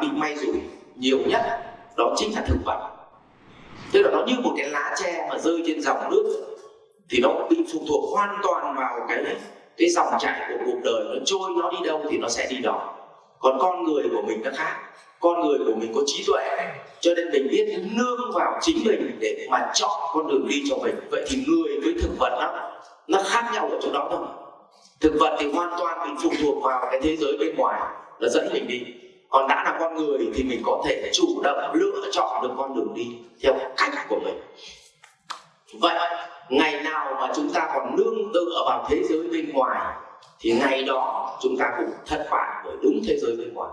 bị may rủi nhiều nhất, đó chính là thực vật. Tức là nó như một cái lá tre mà rơi trên dòng nước, thì nó bị phụ thuộc hoàn toàn vào cái cái dòng chảy của cuộc đời. Nó trôi, nó đi đâu thì nó sẽ đi đó. Còn con người của mình nó khác. Con người của mình có trí tuệ, cho nên mình biết nương vào chính mình để mà chọn con đường đi cho mình. Vậy thì người với thực vật đó, nó khác nhau ở chỗ đó thôi. Thực vật thì hoàn toàn bị phụ thuộc vào cái thế giới bên ngoài, nó dẫn mình đi còn đã là con người thì mình có thể chủ động lựa chọn được con đường đi theo cách của mình. Vậy, ngày nào mà chúng ta còn nương tựa vào thế giới bên ngoài, thì ngày đó chúng ta cũng thất bại bởi đúng thế giới bên ngoài.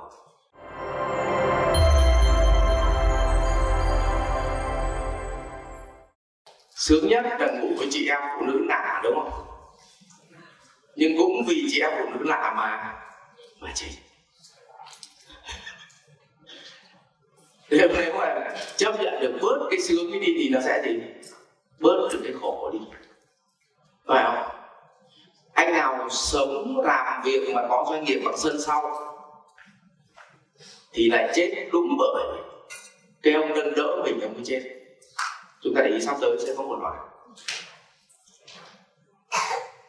Sướng nhất là ngủ với chị em phụ nữ lạ, đúng không? Nhưng cũng vì chị em phụ nữ lạ mà mà chết nếu nếu mà chấp nhận được bớt cái sướng cái đi thì nó sẽ gì? Bớt được cái khổ đi. Phải không? Anh nào sống làm việc mà có doanh nghiệp bằng sân sau thì lại chết đúng bởi cái ông nâng đỡ mình ông mới chết. Chúng ta để ý sắp tới sẽ có một loại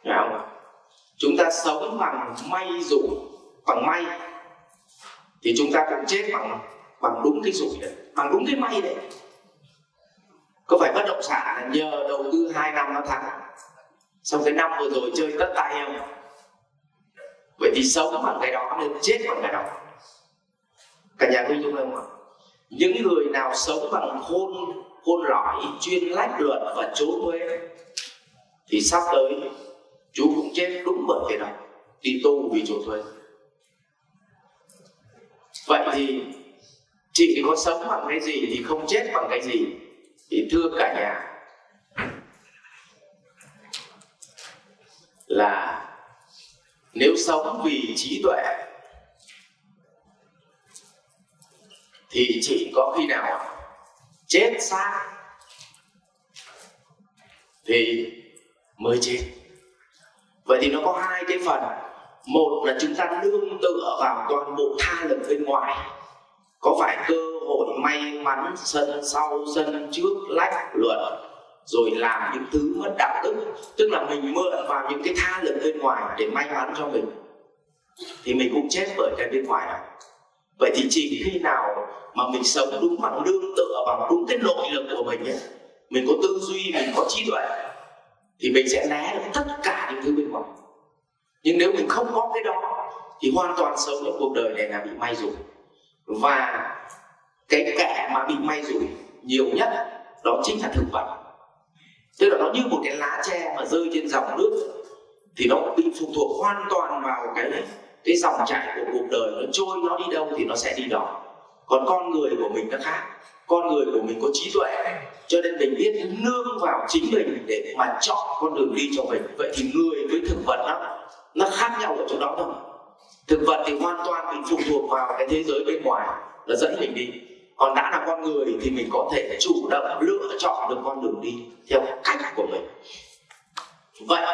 phải không? chúng ta sống bằng may rủi bằng may thì chúng ta cũng chết bằng bằng đúng cái rủi đấy, bằng đúng cái may đấy. Có phải bất động sản nhờ đầu tư 2 năm nó thắng? Xong cái năm vừa rồi chơi tất tay không? Vậy thì sống bằng cái đó nên chết bằng cái đó. Cả nhà tôi chung không ạ những người nào sống bằng khôn khôn lõi, chuyên lách luật và trốn thuế thì sắp tới chú cũng chết đúng bởi cái đó. Đi tu vì trốn thuế vậy thì chị có sống bằng cái gì thì không chết bằng cái gì? Thì thưa cả nhà, là nếu sống vì trí tuệ thì chỉ có khi nào chết xác thì mới chết? Vậy thì nó có hai cái phần. Một là chúng ta nương tựa vào toàn bộ tha lực bên ngoài có phải cơ hội may mắn sân sau sân trước lách luật, rồi làm những thứ mất đạo đức? Tức là mình mượn vào những cái tha lực bên ngoài để may mắn cho mình. Thì mình cũng chết bởi cái bên ngoài này vậy thì chỉ khi nào mà mình sống đúng bằng nương tựa, bằng đúng cái nội lực của mình ấy, mình có tư duy, mình có trí tuệ, thì mình sẽ né được tất cả những thứ bên ngoài. Nhưng nếu mình không có cái đó, thì hoàn toàn sống trong cuộc đời này là bị may rủi và cái kẻ mà bị may rủi nhiều nhất đó chính là thực vật. Tức là nó như một cái lá tre mà rơi trên dòng nước, thì nó bị phụ thuộc hoàn toàn vào cái cái dòng chảy của cuộc đời. Nó trôi, nó đi đâu thì nó sẽ đi đó. Còn con người của mình nó khác. Con người của mình có trí tuệ, cho nên mình biết nương vào chính mình để mà chọn con đường đi cho mình. Vậy thì người với thực vật đó, nó khác nhau ở chỗ đó thôi thực vật thì hoàn toàn mình phụ thuộc vào cái thế giới bên ngoài nó dẫn mình đi. Còn đã là con người thì mình có thể chủ động lựa chọn được con đường đi theo cách của mình. Vậy,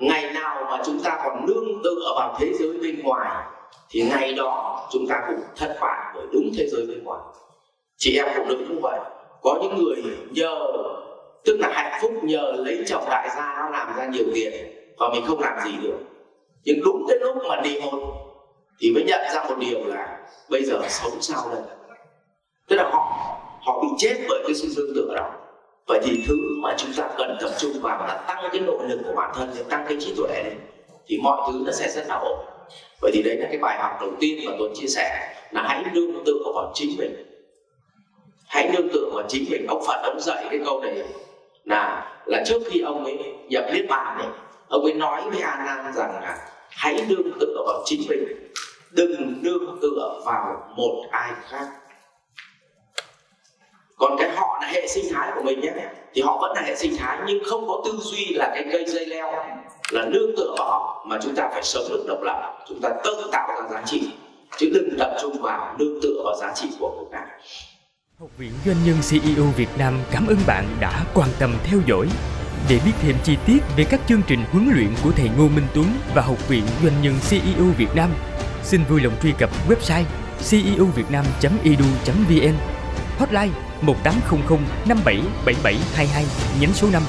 ngày nào mà chúng ta còn nương tựa vào thế giới bên ngoài, thì ngày đó chúng ta cũng thất bại bởi đúng thế giới bên ngoài. Chị em phụ nữ cũng vậy. Có những người nhờ, tức là hạnh phúc nhờ lấy chồng đại gia nó làm ra nhiều tiền và mình không làm gì được. Nhưng đúng cái lúc mà đi hôn thì mới nhận ra một điều là bây giờ sống sao đây? Tức là họ họ bị chết bởi cái sự tương tự đó. Vậy thì thứ mà chúng ta cần tập trung vào là tăng cái nội lực của bản thân tăng cái trí tuệ lên, thì mọi thứ nó sẽ rất là ổn. Vậy thì đấy là cái bài học đầu tiên mà tuấn chia sẻ là hãy nương tựa vào chính mình. Hãy nương tựa vào chính mình. Ông phật ông dạy cái câu này là là trước khi ông ấy nhập niết bàn ấy, ông ấy nói với a nan rằng là hãy nương tựa vào chính mình đừng nương tựa vào một ai khác. Còn cái họ là hệ sinh thái của mình nhé. Thì họ vẫn là hệ sinh thái nhưng không có tư duy là cái cây dây leo là nương tựa vào họ mà chúng ta phải sống được độc lập. Chúng ta tự tạo ra giá trị chứ đừng tập trung vào nương tựa vào giá trị của người khác Học viện Doanh nhân CEO Việt Nam cảm ơn bạn đã quan tâm theo dõi. Để biết thêm chi tiết về các chương trình huấn luyện của thầy Ngô Minh Tuấn và Học viện Doanh nhân CEO Việt Nam, xin vui lòng truy cập website ceuvietnam.edu.vn Hotline 1800 577722 nhánh số 5